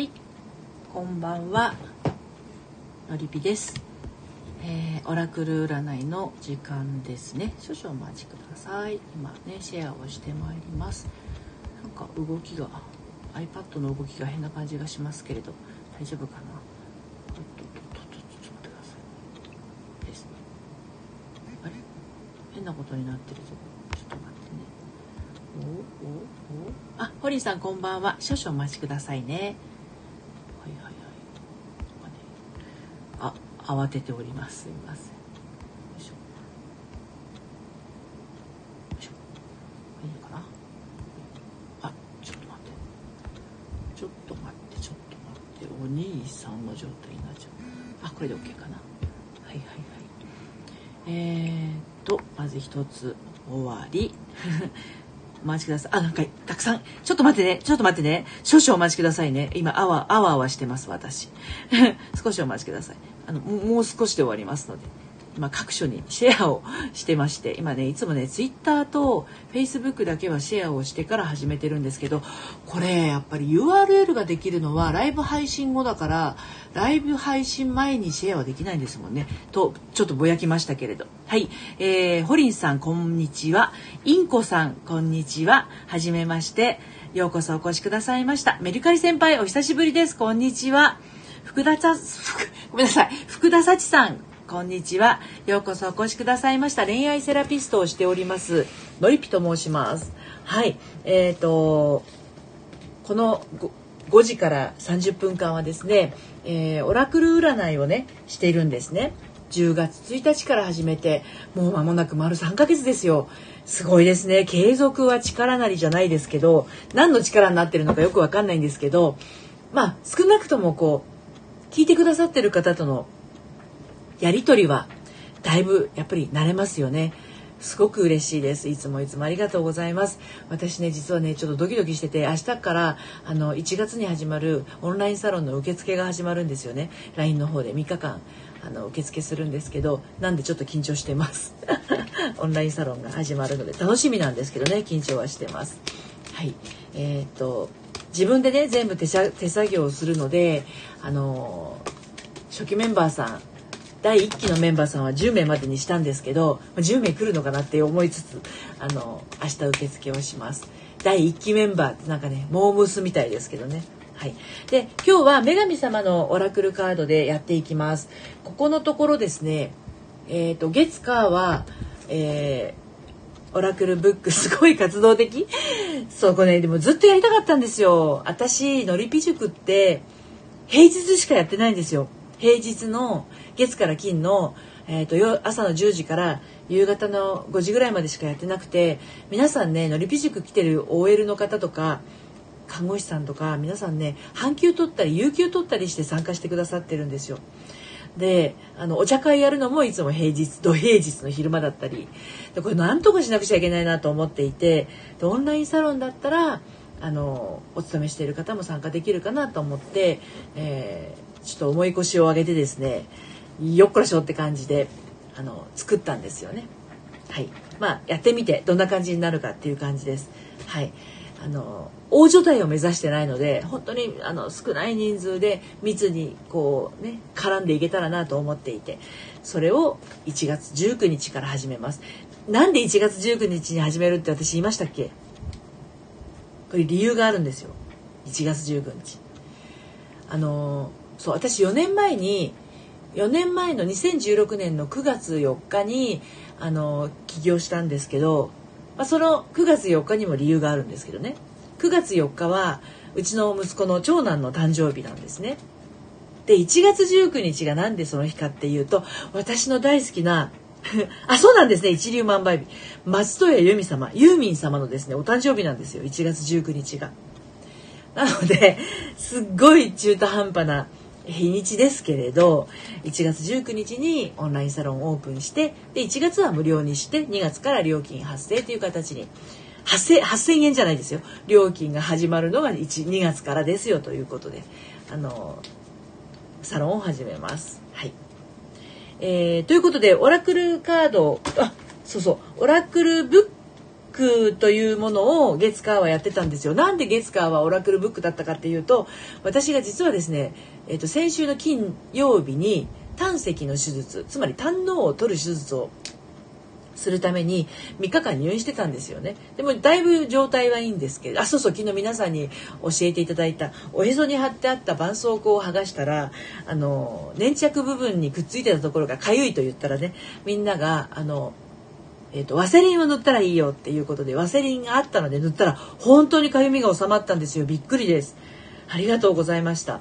はい。こんばんは。のりぴです、えー、オラクル占いの時間ですね。少々お待ちください。今ねシェアをしてまいります。なんか動きが iPad の動きが変な感じがしますけれど大丈夫かな？ちょっとちょっと待ってください。です。ねあれ？変なことになってるぞ。ちょっと待ってね。おおお。あホリンさんこんばんは。少々お待ちくださいね。慌てております。すいません。よいしょ。いしょ。いいのかな？あちょっと待って。ちょっと待ってちょっと待って。お兄さんの状態になっちゃう。あこれで OK かな。はいはいはい。えー、っとまず一つ終わり。お待ちください。あ、なんか、たくさん。ちょっと待ってね。ちょっと待ってね。少々お待ちくださいね。今、あわ、あわあわしてます、私。少しお待ちください。あの、もう少しで終わりますので。今各所にシェアをしてまして今ねいつもねツイッターとフェイスブックだけはシェアをしてから始めてるんですけどこれやっぱり URL ができるのはライブ配信後だからライブ配信前にシェアはできないんですもんね。とちょっとぼやきましたけれど。はい。えー、ホリンさんこんにちは。インコさんこんにちは。はじめまして。ようこそお越しくださいました。メルカリ先輩お久しぶりです。こんにちは。福田さごめんなさい。福田幸さん。こんにちは。ようこそお越しくださいました。恋愛セラピストをしております。のりぴと申します。はい。えっ、ー、と、この 5, 5時から30分間はですね、えー、オラクル占いをね、しているんですね。10月1日から始めて、もう間もなく丸3ヶ月ですよ。すごいですね。継続は力なりじゃないですけど、何の力になってるのかよくわかんないんですけど、まあ、少なくともこう、聞いてくださってる方とのやり取りはだいぶやっぱり慣れますよね。すごく嬉しいです。いつもいつもありがとうございます。私ね、実はね、ちょっとドキドキしてて、明日からあの1月に始まるオンラインサロンの受付が始まるんですよね。LINE の方で3日間あの受付するんですけど、なんでちょっと緊張してます。オンラインサロンが始まるので楽しみなんですけどね、緊張はしてます。はい。えー、っと自分でね全部手手作業をするので、あの初期メンバーさん第1期のメンバーさんは10名までにしたんですけど10名来るのかなって思いつつあの明日受付をします。第1期メンバーってなんかねモームスみたいですけどね。はい、で今日は女神様のオラクルカードでやっていきます。ここのところですねえっ、ー、と月火は、えー、オラクルブックすごい活動的。そこ、ね、でもずっとやりたかったんですよ。私のりぴ塾って平日しかやってないんですよ。平日の月から金の、えーと、朝の10時から夕方の5時ぐらいまでしかやってなくて皆さんねのりぴ塾来てる OL の方とか看護師さんとか皆さんね半休取ったり有給取ったりして参加してくださってるんですよ。であのお茶会やるのもいつも平日土平日の昼間だったりでこれなんとかしなくちゃいけないなと思っていてでオンラインサロンだったらあのお勤めしている方も参加できるかなと思って、えー、ちょっと重い腰を上げてですねよっこらしょって感じであの作ったんですよね。はい、まあやってみてどんな感じになるかっていう感じです。はい、あの大所帯を目指してないので本当にあの少ない人数で密にこうね絡んでいけたらなと思っていてそれを1月19日から始めます。なんで1月19日に始めるって私言いましたっけ？これ理由があるんですよ1月19日。あのそう私4年前に4年前の2016年の9月4日にあの起業したんですけど、まあ、その9月4日にも理由があるんですけどね9月4日はうちの息子の長男の誕生日なんですね。で1月19日が何でその日かっていうと私の大好きな あそうなんですね一粒万倍日松任谷由実様ユーミン様のですねお誕生日なんですよ1月19日が。なのですっごい中途半端な日にちですけれど1月19日にオンラインサロンオープンしてで1月は無料にして2月から料金発生という形に発生8000円じゃないですよ料金が始まるのが2月からですよということであのサロンを始めます。はいえー、ということでオラクルカードあそうそうオラクルブックというものを月火はやってたんですよ。なんで月火はオラクルブックだったかっていうと私が実はですね、えー、と先週の金曜日に胆石の手術つまり胆のを取る手術をするために3日間入院してたんですよね。でもだいぶ状態はいいんですけどあそうそう昨日皆さんに教えていただいたおへそに貼ってあった絆創膏を剥がしたらあの粘着部分にくっついてたところがかゆいと言ったらねみんながあのえーと、ワセリンを塗ったらいいよっていうことでワセリンがあったので塗ったら本当にかゆみが収まったんですよ。びっくりです。ありがとうございました。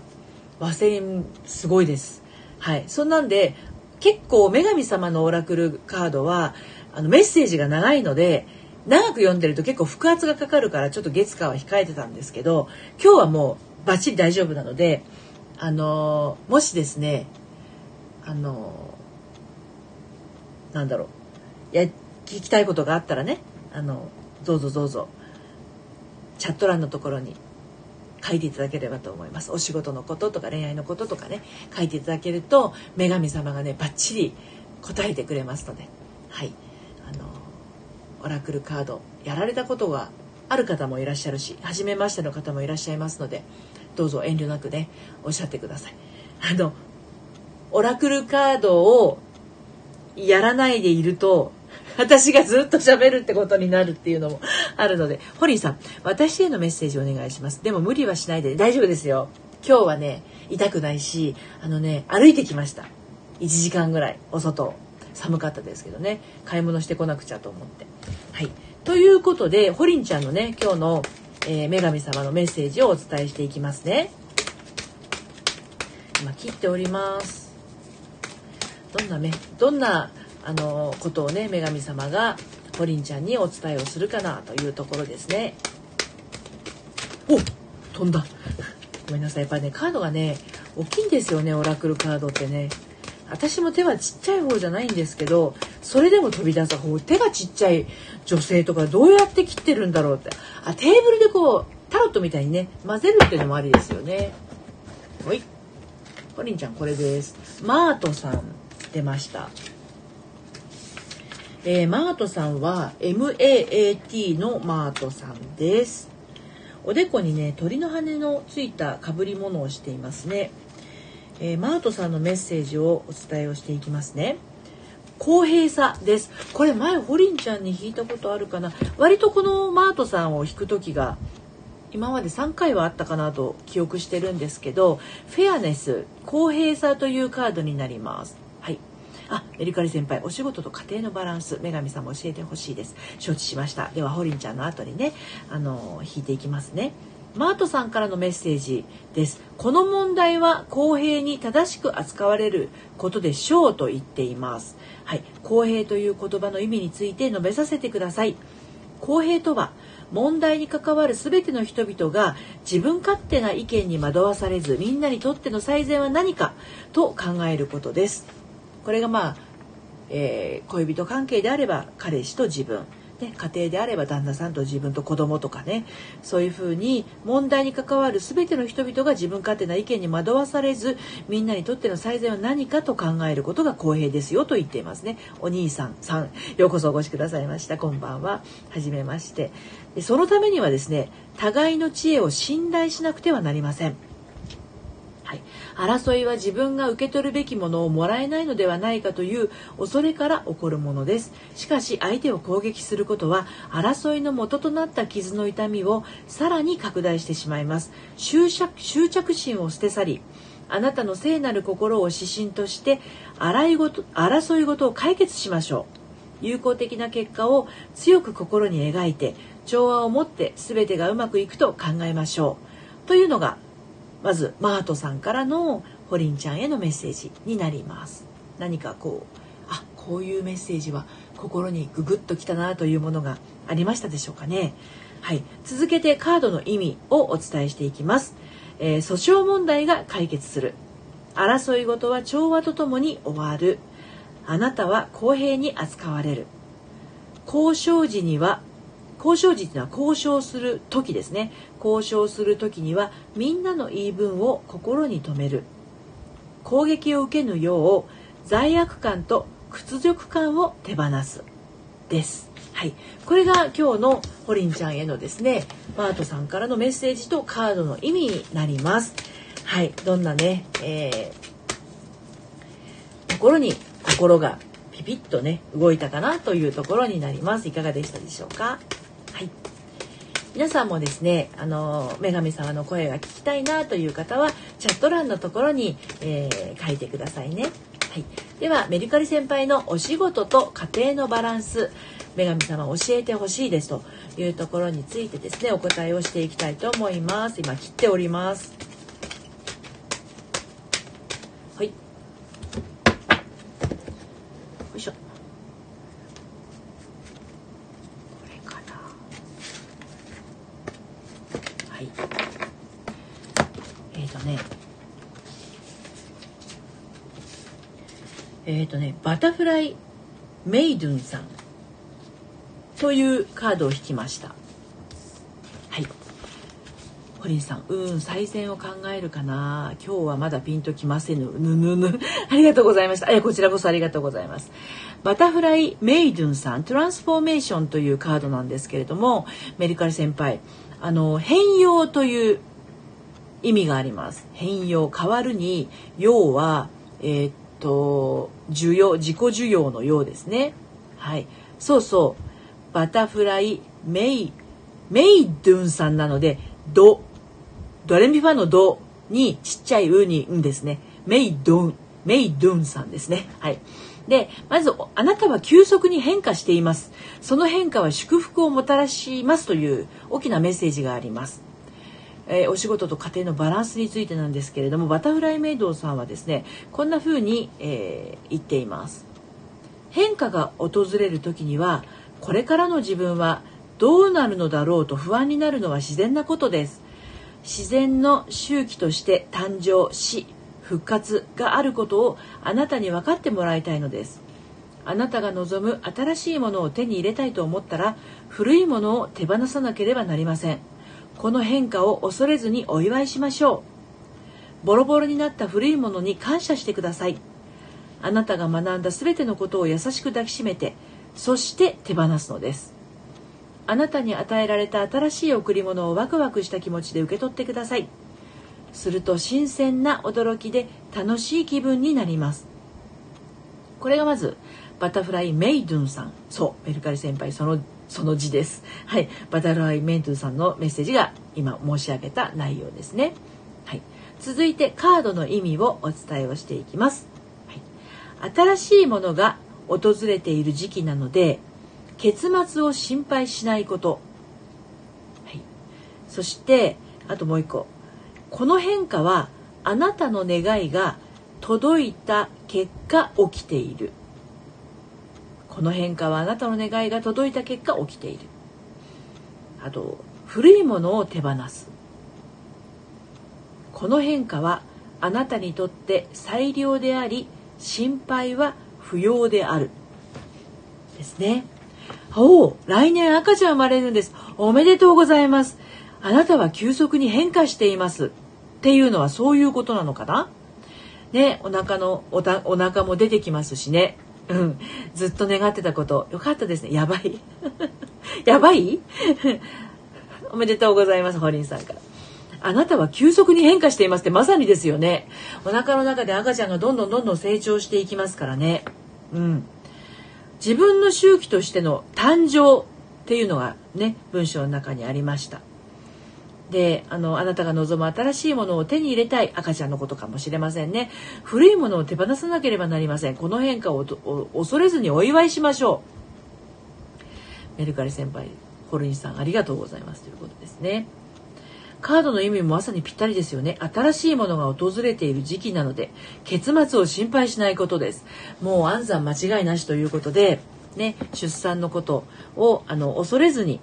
ワセリンすごいです。はい。そんなんで結構女神様のオラクルカードはあのメッセージが長いので長く読んでると結構腹圧がかかるからちょっと月火は控えてたんですけど今日はもうバッチリ大丈夫なのであのもしですねあのなんだろうや聞きたいことがあったらねあのどうぞどうぞチャット欄のところに書いていただければと思います。お仕事のこととか恋愛のこととかね書いていただけると女神様がねバッチリ答えてくれますので。はい。あのオラクルカードやられたことがある方もいらっしゃるし初めましての方もいらっしゃいますのでどうぞ遠慮なくねおっしゃってください。あのオラクルカードをやらないでいると私がずっと喋るってことになるっていうのもあるので。ホリーさん私へのメッセージお願いします。でも無理はしないで。大丈夫ですよ。今日はね痛くないしあのね歩いてきました。1時間ぐらい。お外。寒かったですけどね。買い物してこなくちゃと思って。はい、ということでホリンちゃんのね今日の、えー、女神様のメッセージをお伝えしていきますね。今切っております。どんなめどんなあのことをね女神様がホリンちゃんにお伝えをするかなというところですね。お飛んだ。ごめんなさいやっぱりねカードがね大きいんですよねオラクルカードってね。私も手はちっちゃい方じゃないんですけどそれでも飛び出す方手がちっちゃい女性とかどうやって切ってるんだろうってあテーブルでこうタロットみたいにね混ぜるっていうのもありですよねほいコリンちゃんこれですマートさん出ましたえー、マートさんは MAAT のマートさんですおでこにね鳥の羽のついた被り物をしていますねえー、マートさんのメッセージをお伝えをしていきますね。公平さです。これ前ホリンちゃんに弾いたことあるかな。割とこのマートさんを弾く時が今まで3回はあったかなと記憶してるんですけど、フェアネス、公平さというカードになります。あ、エリカリ先輩、お仕事と家庭のバランス、女神さんも教えてほしいです。承知しました。では、ホリンちゃんの後にね、あの、弾いていきますね。マートさんからのメッセージです。この問題は公平に正しく扱われることでしょうと言っています。はい、公平という言葉の意味について述べさせてください。公平とは問題に関わる全ての人々が自分勝手な意見に惑わされずみんなにとっての最善は何かと考えることです。これがまあ、えー、恋人関係であれば彼氏と自分。ね、家庭であれば旦那さんと自分と子供とかね。そういうふうに問題に関わる全ての人々が自分勝手な意見に惑わされずみんなにとっての最善は何かと考えることが公平ですよと言っていますね。お兄さんさん。ようこそお越しくださいました。こんばんは。はじめまして。でそのためにはですね互いの知恵を信頼しなくてはなりません。はい、争いは自分が受け取るべきものをもらえないのではないかという恐れから起こるものです。しかし相手を攻撃することは争いの元となった傷の痛みをさらに拡大してしまいます。執着心を捨て去りあなたの聖なる心を指針として争いごと争い事を解決しましょう。有効的な結果を強く心に描いて調和を持って全てがうまくいくと考えましょう。というのがまずマートさんからのホリンちゃんへのメッセージになります。何かこうあこういうメッセージは心にググッときたなというものがありましたでしょうかね。はい。続けてカードの意味をお伝えしていきます、えー、訴訟問題が解決する。争い事は調和とともに終わる。あなたは公平に扱われる。交渉時には交渉時というのは交渉する時ですね交渉する時にはみんなの言い分を心に留める攻撃を受けぬよう罪悪感と屈辱感を手放すです。はい、これが今日のホリンちゃんへのですねバートさんからのメッセージとカードの意味になります。はい、どんなね、えー、ところに心がピピッとね動いたかなというところになります。いかがでしたでしょうか？はい。皆さんもですね、あの女神様の声が聞きたいなという方はチャット欄のところに、えー、書いてくださいね。はい、ではメルカリ先輩のお仕事と家庭のバランス女神様教えてほしいですというところについてですねお答えをしていきたいと思います今切っておりますはいよいしょこれかなはいえっ、ー、とねえっ、ー、とねバタフライメイドゥンさんというカードを引きました。はい。堀井さんうん再選を考えるかな。今日はまだピンときませぬ。ぬぬぬ。ありがとうございました。えこちらこそありがとうございます。バタフライメイドゥンさんトランスフォーメーションというカードなんですけれどもメリカリ先輩あの変容という意味があります。変容変わるに要はえー、と需要自己需要のようですね。はい。そうそう。バタフライメイメイドゥンさんなのでドドレミファのドにちっちゃいウにんですね。メイドゥンメイドゥンさんですね。はい。でまずあなたは急速に変化しています。その変化は祝福をもたらしますという大きなメッセージがあります。えー、お仕事と家庭のバランスについてなんですけれどもバタフライメイドさんはですねこんな風に、えー、言っています。変化が訪れる時にはこれからの自分はどうなるのだろうと不安になるのは自然なことです。自然の周期として誕生死復活があることをあなたに分かってもらいたいのです。あなたが望む新しいものを手に入れたいと思ったら古いものを手放さなければなりません。この変化を恐れずにお祝いしましょう。ボロボロになった古いものに感謝してください。あなたが学んだ全てのことを優しく抱きしめてそして手放すのです。あなたに与えられた新しい贈り物をワクワクした気持ちで受け取ってください。すると新鮮な驚きで楽しい気分になります。これがまずバタフライメイドゥンさん。そうメルカリ先輩。そのその字です。はい。バタフライメイドゥさんのメッセージが今申し上げた内容ですね。はい。続いてカードの意味をお伝えをしていきます、はい、新しいものが訪れている時期なので結末を心配しないこと、はい、そしてあともう一個。この変化はあなたの願いが届いた結果起きている。この変化はあなたの願いが届いた結果起きている。あと古いものを手放す。この変化はあなたにとって最良であり心配は不要である。ですね。おお来年赤ちゃん生まれるんです。おめでとうございます。あなたは急速に変化しています。っていうのはそういうことなのかな？ねお腹のおたお腹も出てきますしね。うん。ずっと願ってたこと。よかったですね。やばい。やばい？おめでとうございますホリンさんから。あなたは急速に変化していますってまさにですよね。お腹の中で赤ちゃんがどんどんどんどん成長していきますからね。うん、自分の周期としての誕生っていうのがね文章の中にありました。であのあなたが望む新しいものを手に入れたい赤ちゃんのことかもしれませんね古いものを手放さなければなりませんこの変化を恐れずにお祝いしましょうメルカリ先輩ホルニさんありがとうございますということですねカードの意味もまさにぴったりですよね。新しいものが訪れている時期なので、結末を心配しないことです。もう安産間違いなしということで、ね、出産のことをあの恐れずに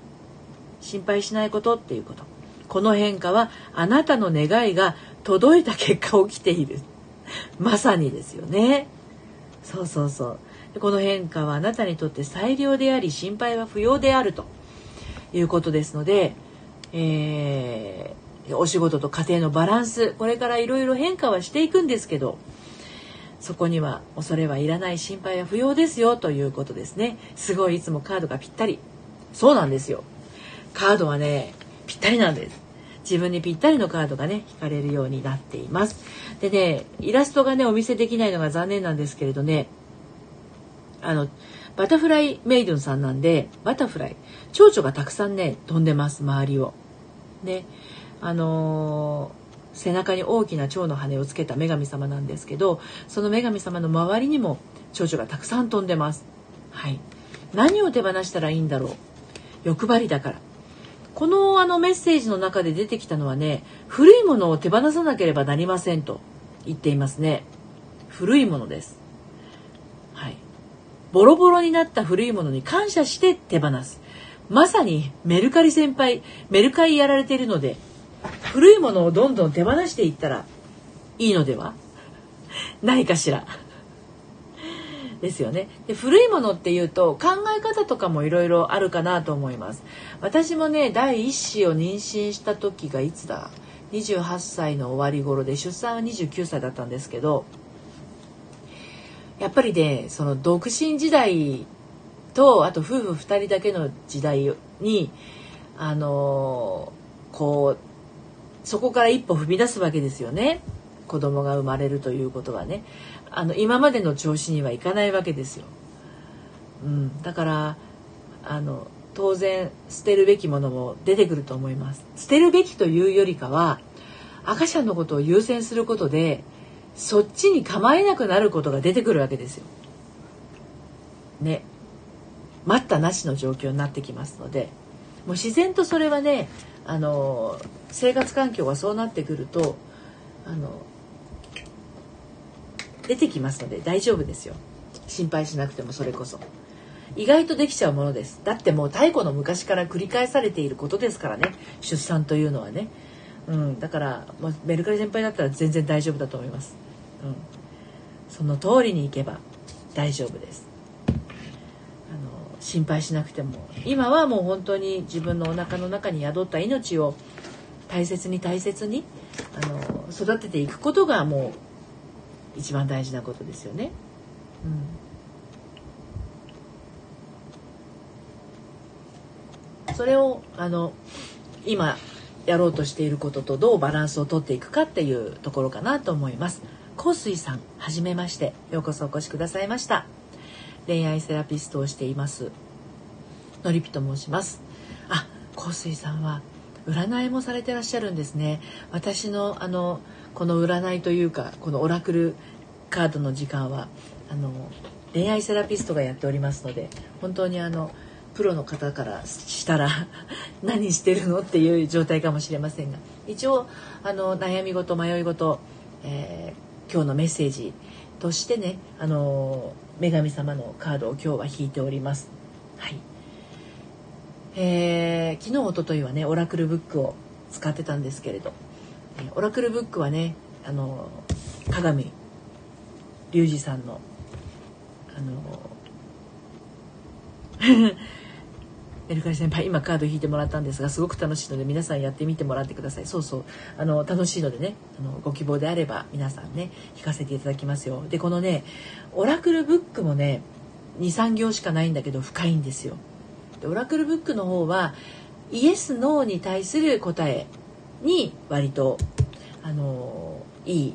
心配しないことっていうこと。この変化はあなたの願いが届いた結果起きている。まさにですよね。そうそうそう。この変化はあなたにとって最良であり心配は不要であるということですので、えー、お仕事と家庭のバランスこれからいろいろ変化はしていくんですけどそこには恐れはいらない心配は不要ですよということですねすごいいつもカードがぴったりそうなんですよカードはねぴったりなんです。自分にぴったりのカードがね引かれるようになっています。でねイラストがねお見せできないのが残念なんですけれどね。あのバタフライメイドンさんなんでバタフライ。蝶々がたくさんね飛んでます周りを。ね。あのー、背中に大きな蝶の羽をつけた女神様なんですけどその女神様の周りにも蝶々がたくさん飛んでます。はい。何を手放したらいいんだろう。欲張りだから。このあのメッセージの中で出てきたのはね古いものを手放さなければなりませんと言っていますね。古いものです。はい。ボロボロになった古いものに感謝して手放す。まさにメルカリ先輩メルカリやられているので古いものをどんどん手放していったらいいのでは？ないかしら。ですよね。で古いものっていうと考え方とかもいろいろあるかなと思います。私もね第一子を妊娠した時がいつだ？28歳の終わり頃で出産は29歳だったんですけどやっぱりねその独身時代とあと夫婦2人だけの時代にあのこうそこから一歩踏み出すわけですよね。子供が生まれるということはね。あの今までの調子にはいかないわけですよ。うん、だからあの当然捨てるべきものも出てくると思います。捨てるべきというよりかは赤ちゃんのことを優先することでそっちに構えなくなることが出てくるわけですよ。ね。待ったなしの状況になってきますのでもう自然とそれはねあの生活環境がそうなってくるとあの出てきますので大丈夫ですよ。心配しなくてもそれこそ。意外とできちゃうものです。だってもう太古の昔から繰り返されていることですからね。出産というのはね、うん、だからもうメルカリ先輩だったら全然大丈夫だと思います、うん、その通りにいけば大丈夫です。あの心配しなくても。今はもう本当に自分のお腹の中に宿った命を大切に大切にあの育てていくことがもう一番大事なことですよね。うん、それをあの今やろうとしていることとどうバランスをとっていくかっていうところかなと思います。香水さん、はじめまして。ようこそお越しくださいました。恋愛セラピストをしていますのりぴと申しますあ香水さんは占いもされてらっしゃるんですね私のあのこの占いというかこのオラクルカードの時間はあの恋愛セラピストがやっておりますので本当にあのプロの方からしたら 何してるのっていう状態かもしれませんが一応あの悩み事迷い事、えー、今日のメッセージとしてねあの女神様のカードを今日は引いております。はい。えー、昨日おとといはねオラクルブックを使ってたんですけれど、オラクルブックはねあの鏡。隆二さんの。あの メルカリ先輩今カード引いてもらったんですがすごく楽しいので皆さんやってみてもらってください。そうそう。あの楽しいのでねあのご希望であれば皆さんね引かせていただきますよ。でこのねオラクルブックもね23行しかないんだけど深いんですよ。でオラクルブックの方はイエス・ノーに対する答え。に割とあのいい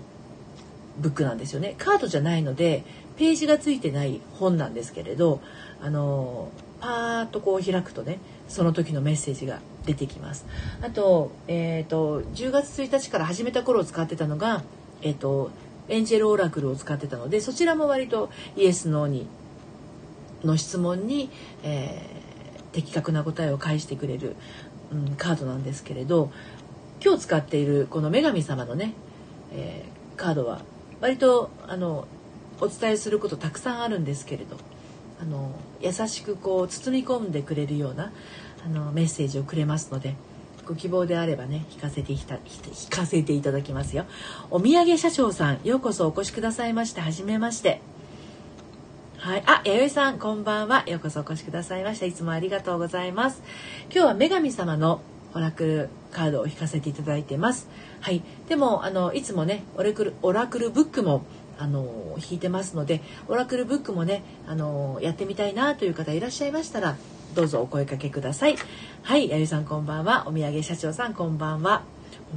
ブックなんですよね。カードじゃないのでページがついてない本なんですけれどあのパーッとこう開くとねその時のメッセージが出てきます。あと,、えーと、10月1日から始めた頃使ってたのが、えーと、エンジェルオラクルを使ってたのでそちらも割とイエス・ノーにの質問に、えー、的確な答えを返してくれる、うん、カードなんですけれど今日使っているこの女神様のね、えー、カードは割とあのお伝えすることたくさんあるんですけれどあの優しくこう包み込んでくれるようなあのメッセージをくれますのでご希望であればね引かせて引かせていただきますよ。お土産社長さんようこそお越しくださいましてはじめまして。はい。あ弥生さんこんばんは。ようこそお越しくださいましたいつもありがとうございます。今日は女神様のオラクルカードを引かせていただいてます。はい。でもあのいつもねオラクルオラクルブックもあの引いてますのでオラクルブックもねあのやってみたいなという方いらっしゃいましたらどうぞお声かけください。はい。やゆさんこんばんは。お土産社長さんこんばんは。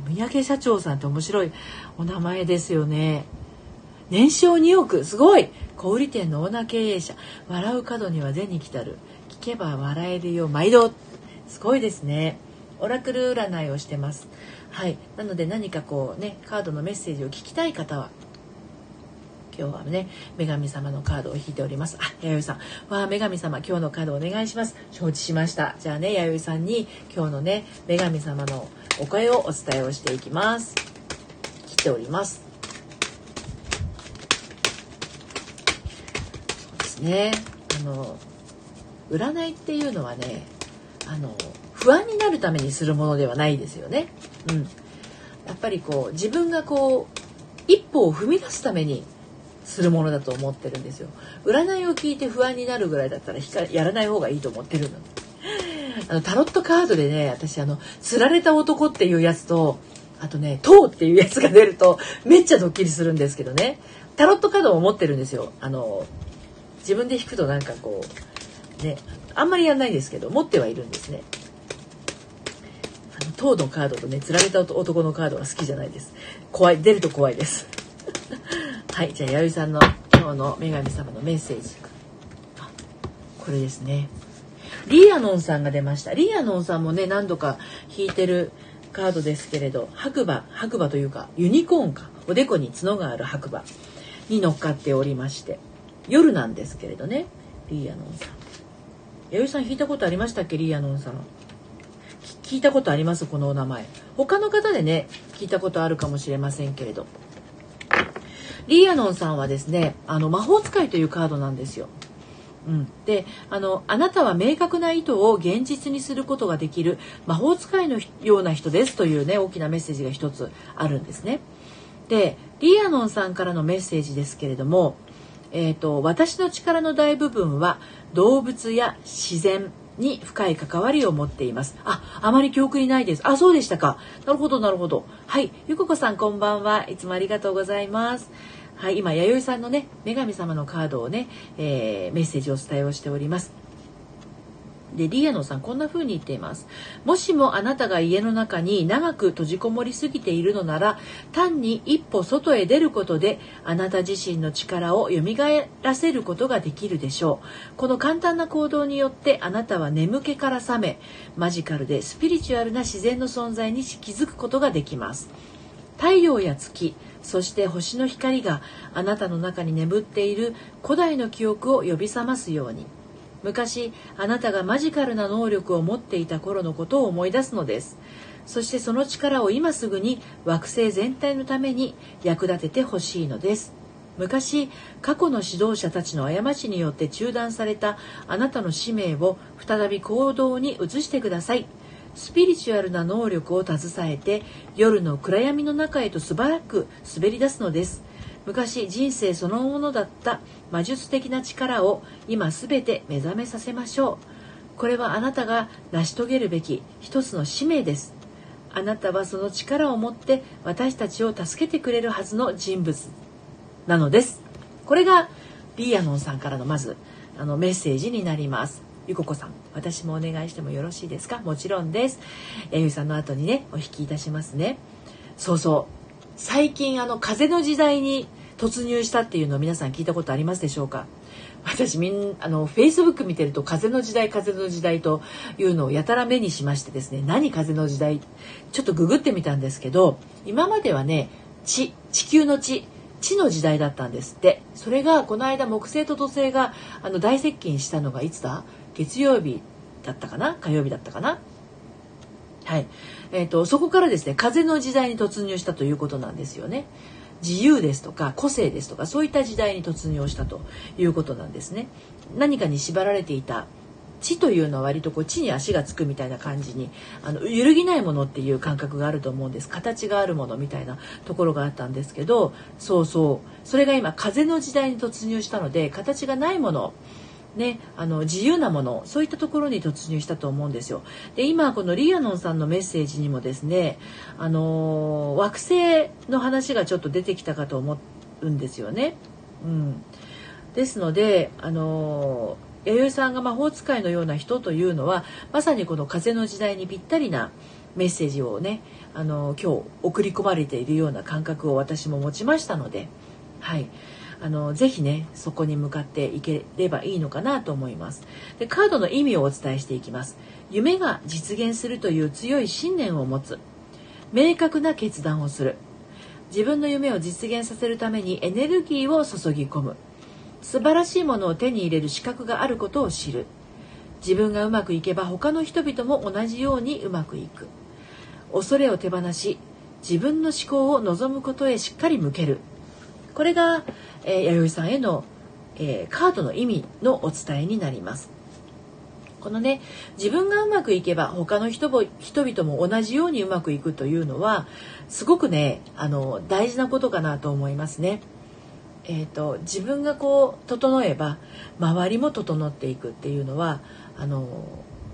お土産社長さんって面白い。お名前ですよね。年商2億。すごい。小売店のオーナー経営者。笑う角には銭来たる。聞けば笑えるよ。毎度。すごいですね。オラクル占いをしてます。はい。なので何かこうねカードのメッセージを聞きたい方は今日はね女神様のカードを引いております。あ弥生さん。わあ女神様今日のカードお願いします。承知しました。じゃあね弥生さんに今日のね女神様のお声をお伝えをしていきます。来ております。ですね。あの占いっていうのはねあの不安になるためにするものではないですよね。うん、やっぱりこう自分がこう一歩を踏み出すためにするものだと思ってるんですよ。占いを聞いて不安になるぐらいだったらやらない方がいいと思ってるの。あのタロットカードでね私あの「釣られた男」っていうやつとあとね「塔」っていうやつが出るとめっちゃドッキリするんですけどねタロットカードを持ってるんですよ。あの自分で引くとなんかこうねあんまりやんないですけど持ってはいるんですね。あの塔のカードとね釣られた男のカードが好きじゃないです。怖い出ると怖いです。はいじゃあ弥生さんの今日の女神様のメッセージこれですね。リーアノンさんが出ました。リーアノンさんもね何度か引いてるカードですけれど白馬白馬というかユニコーンかおでこに角がある白馬に乗っかっておりまして夜なんですけれどねリーアノンさん弥生さん弾いたことありましたっけリーアノンさん聞いたことあります？このお名前。他の方でね聞いたことあるかもしれませんけれどリーアノンさんはですねあの魔法使いというカードなんですよ。うん、であのあなたは明確な意図を現実にすることができる魔法使いのような人ですというね大きなメッセージが一つあるんですね。でリーアノンさんからのメッセージですけれども、えーと私の力の大部分は動物や自然に深い関わりを持っています。あ、あまり記憶にないです。あ、そうでしたか。なるほど、なるほど。はい。ゆここさん、こんばんは。いつもありがとうございます。はい、今、弥生さんのね、女神様のカードをね、えー、メッセージをお伝えをしております。でリアノさんこんな風に言っています。もしもあなたが家の中に長く閉じこもりすぎているのなら単に一歩外へ出ることであなた自身の力を蘇らせることができるでしょう。この簡単な行動によってあなたは眠気から覚めマジカルでスピリチュアルな自然の存在に気づくことができます。太陽や月そして星の光があなたの中に眠っている古代の記憶を呼び覚ますように。昔あなたがマジカルな能力を持っていた頃のことを思い出すのです。そしてその力を今すぐに惑星全体のために役立ててほしいのです。昔過去の指導者たちの過ちによって中断されたあなたの使命を再び行動に移してください。スピリチュアルな能力を携えて夜の暗闇の中へと素早く滑り出すのです。昔人生そのものだった魔術的な力を今すべて目覚めさせましょう。これはあなたが成し遂げるべき一つの使命です。あなたはその力を持って私たちを助けてくれるはずの人物。なのです。これがリーアノンさんからのまずあのメッセージになります。ゆここさん私もお願いしてもよろしいですか？もちろんです。えゆさんの後にねお引きいたしますね。そうそう。最近あの風の時代に突入したっていうのを皆さん聞いたことありますでしょうか？私みんあのフェイスブック見てると風の時代風の時代というのをやたら目にしましてですね何風の時代？ちょっとググってみたんですけど今まではね地地球の地地の時代だったんですって。それがこの間木星と土星があの大接近したのがいつだ？月曜日だったかな？火曜日だったかな？はい。えっ、ー、と、そこからですね、風の時代に突入したということなんですよね。自由ですとか個性ですとかそういった時代に突入したということなんですね。何かに縛られていた地というのは割とこう地に足がつくみたいな感じにあの揺るぎないものっていう感覚があると思うんです形があるものみたいなところがあったんですけどそうそうそれが今風の時代に突入したので形がないものね、あの自由なものそういったところに突入したと思うんですよ。で今このリアノンさんのメッセージにもですね、あの惑星の話がちょっと出てきたかと思うんですよね。うん、ですので、あの弥生さんが魔法使いのような人というのはまさにこの風の時代にぴったりなメッセージをねあの今日送り込まれているような感覚を私も持ちましたので、はい、あのぜひねそこに向かっていければいいのかなと思います。でカードの意味をお伝えしていきます。夢が実現するという強い信念を持つ。明確な決断をする。自分の夢を実現させるためにエネルギーを注ぎ込む。素晴らしいものを手に入れる資格があることを知る。自分がうまくいけば他の人々も同じようにうまくいく。恐れを手放し自分の思考を望むことへしっかり向ける。これが、えー、弥生さんへの、えー、カードの意味のお伝えになりますこのね自分がうまくいけば他の人も人々も同じようにうまくいくというのはすごくねあの大事なことかなと思いますね。えーと、自分がこう整えば周りも整っていくっていうのはあの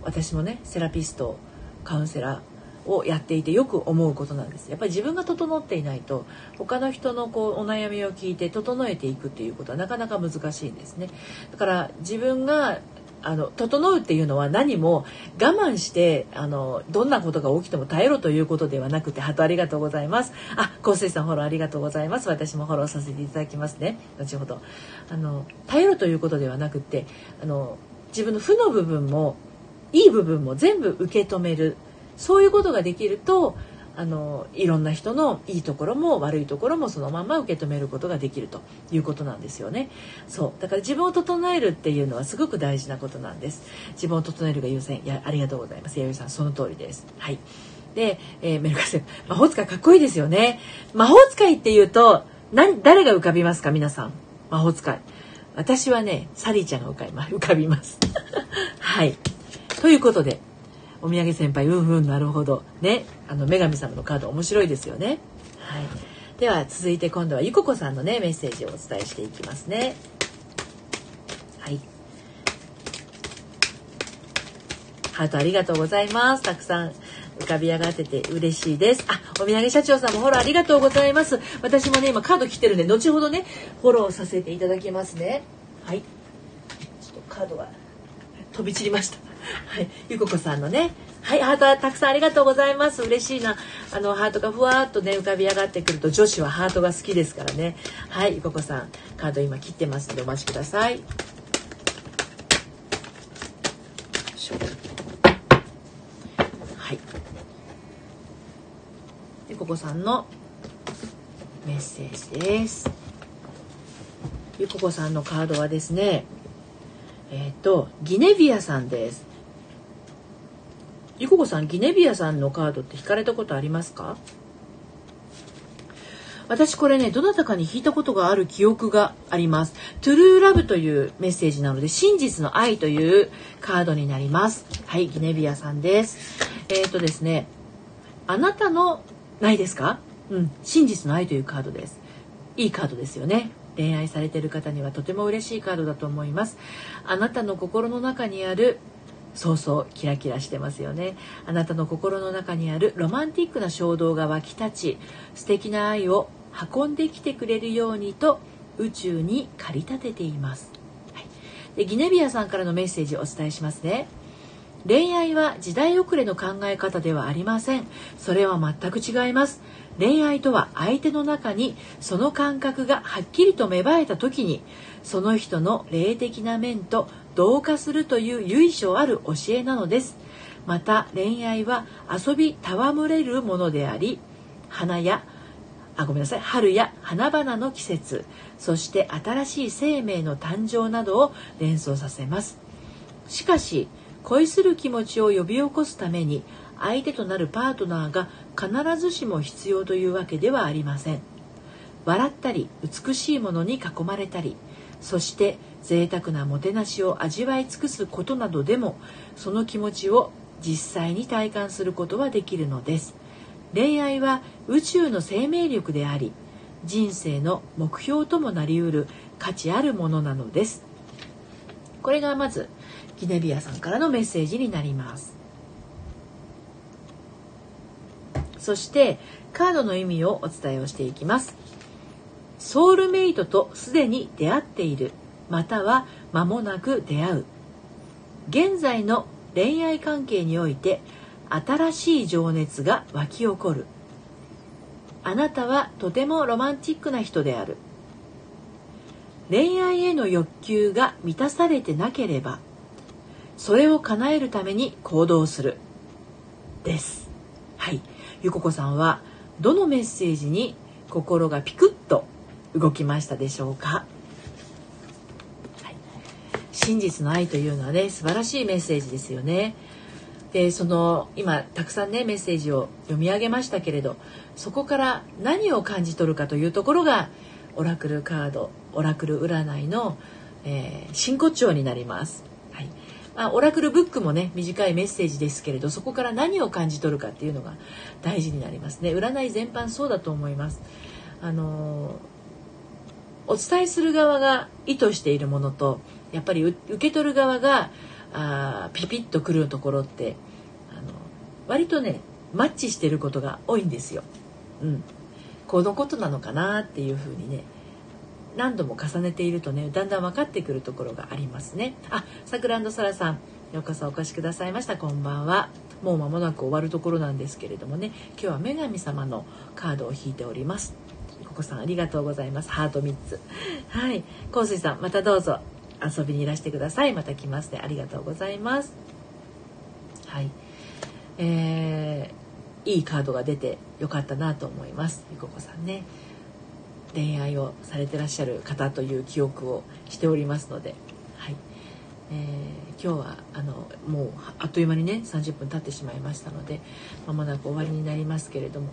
私もねセラピストカウンセラーをやっていてよく思うことなんです。やっぱり自分が整っていないと他の人のこうお悩みを聞いて整えていくっていうことはなかなか難しいんですね。だから自分があの整うっていうのは何も我慢してあのどんなことが起きても耐えろということではなくてハートありがとうございますあ香水さんフォローありがとうございます私もフォローさせていただきますね後ほど。あの耐えろということではなくてあの自分の負の部分もいい部分も全部受け止める。そういうことができるとあのいろんな人のいいところも悪いところもそのまま受け止めることができるということなんですよね。そう。だから自分を整えるっていうのはすごく大事なことなんです。自分を整えるが優先。いやありがとうございます。弥生さんその通りです。はい。で、えー、メルカセ魔法使いかっこいいですよね。魔法使いっていうと何誰が浮かびますか？皆さん。魔法使い。私はねサリーちゃんが浮かびます。はい。ということでお土産先輩うんうんなるほどねあの女神様のカード面白いですよねはいでは続いて今度はゆここさんのねメッセージをお伝えしていきますねはいハートありがとうございますたくさん浮かび上がってて嬉しいです。あ、お土産社長さんもフォローありがとうございます。私もね、今カード切ってるんで、後ほどね、フォローさせていただきますね。はい。ちょっとカードが飛び散りました。はい、ゆここさんのね。はい、ハートはたくさんありがとうございます。嬉しいな。あの、ハートがふわっとね、浮かび上がってくると、女子はハートが好きですからね。はい、ゆここさん、カード今切ってますので、お待ちください。はい。ゆここさんのメッセージです。ゆここさんのカードはですね、えっ、ー、と、ギネビアさんです。ゆここさん、ギネビアさんのカードって引かれたことありますか？私これね、どなたかに引いたことがある記憶があります。トゥルーラブというメッセージなので、真実の愛というカードになります。はい、ギネビアさんです。えっ、ー、とですね、あなたの、ないですか？うん、真実の愛というカードです。いいカードですよね。恋愛されている方にはとても嬉しいカードだと思います。あなたの心の中にあるそうそうキラキラしてますよね。あなたの心の中にあるロマンティックな衝動が湧き立ち素敵な愛を運んできてくれるようにと宇宙に駆り立てています、はい、でギネビアさんからのメッセージをお伝えしますね。恋愛は時代遅れの考え方ではありません。それは全く違います。恋愛とは相手の中にその感覚がはっきりと芽生えた時にその人の霊的な面と同化するという由緒ある教えなのです。また恋愛は遊び戯れるものであり花やあごめんなさい春や花々の季節そして新しい生命の誕生などを連想させます。しかし恋する気持ちを呼び起こすために相手となるパートナーが必ずしも必要というわけではありません。笑ったり美しいものに囲まれたりそして贅沢なもてなしを味わい尽くすことなどでもその気持ちを実際に体感することはできるのです。恋愛は宇宙の生命力であり人生の目標ともなりうる価値あるものなのです。これがまずギネビアさんからのメッセージになります。そしてカードの意味をお伝えをしていきます。ソウルメイトとすでに出会っている。または間もなく出会う。現在の恋愛関係において新しい情熱が湧き起こる。あなたはとてもロマンチックな人である。恋愛への欲求が満たされてなければそれを叶えるために行動する。です。はい。ゆここさんはどのメッセージに心がピクッと動きましたでしょうか、真実の愛というのはね素晴らしいメッセージですよね。でその今たくさんねメッセージを読み上げましたけれどそこから何を感じ取るかというところがオラクルカードオラクル占いの、えー、真骨頂になります。はい。まあ、オラクルブックもね短いメッセージですけれどそこから何を感じ取るかっていうのが大事になりますね。占い全般そうだと思います。あのー、お伝えする側が意図しているものとやっぱり受け取る側があピピッとくるところってあの割とねマッチしてることが多いんですよ。うん、このことなのかなっていうふうにね何度も重ねているとねだんだん分かってくるところがありますね。あ、さくらさらさんようこそお越しくださいましたこんばんは。もう間もなく終わるところなんですけれどもね今日は女神様のカードを引いております。ここさんありがとうございます。ハート3つ。はい。香水さんまたどうぞ遊びにいらしてください。また来ますね。ありがとうございます。はい。えー、いいカードが出てよかったなと思います。ゆここさんね。恋愛をされてらっしゃる方という記憶をしておりますので、はい。えー、今日はあのもうあっという間にね30分経ってしまいましたのでまもなく終わりになりますけれども、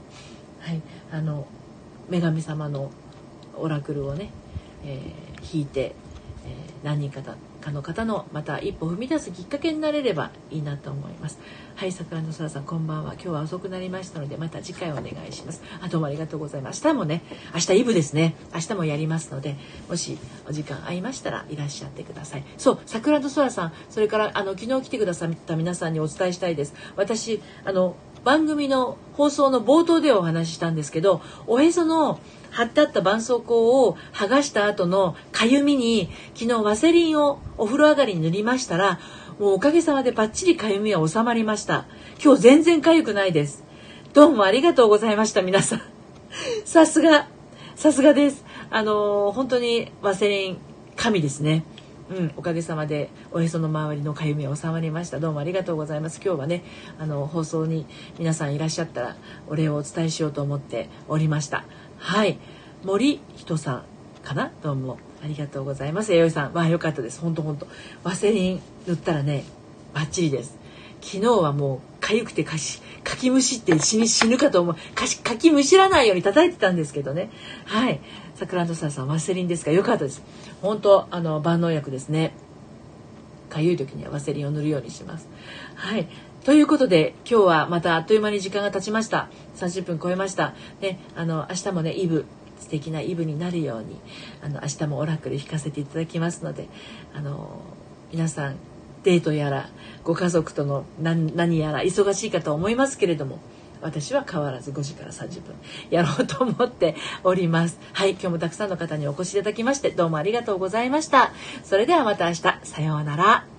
はい、あの女神様のオラクルをね、えー、引いて、何人かかの方のまた一歩踏み出すきっかけになれればいいなと思います。はい桜の空さんこんばんは。今日は遅くなりましたのでまた次回お願いします。あどうもありがとうございます明日もね明日イブですね。明日もやりますのでもしお時間合いましたらいらっしゃってください。そう桜の空さんそれからあの昨日来てくださった皆さんにお伝えしたいです。私あの番組の放送の冒頭でお話ししたんですけどおへその貼ってあった絆創膏を剥がした後のかゆみに昨日ワセリンをお風呂上がりに塗りましたらもうおかげさまでバッチリかゆみは収まりました。今日全然かゆくないです。どうもありがとうございました皆さん。さすがさすがです。あのー、本当にワセリン神ですね。うん、おかげさまでおへその周りのかゆみは収まりました。どうもありがとうございます。今日はねあの放送に皆さんいらっしゃったらお礼をお伝えしようと思っておりました。はい。森人さんかな？どうも。ありがとうございます。弥生さん。わあよかったです。本当本当ワセリン塗ったらねバッチリです。昨日はもう痒くてかしかきむしって死に死ぬかと思う。かしかきむしらないように叩いてたんですけどね。はい。サクランドサーさんワセリンですか？よかったです。本当あの万能薬ですね。かゆい時にはワセリンを塗るようにします。はい。ということで今日はまたあっという間に時間が経ちました。30分超えました。ねあの明日もねイブ素敵なイブになるようにあの明日もオラクル引かせていただきますのであの皆さんデートやらご家族との何やら忙しいかと思いますけれども私は変わらず5時から30分やろうと思っております。はい今日もたくさんの方にお越しいただきましてどうもありがとうございました。それではまた明日。さようなら。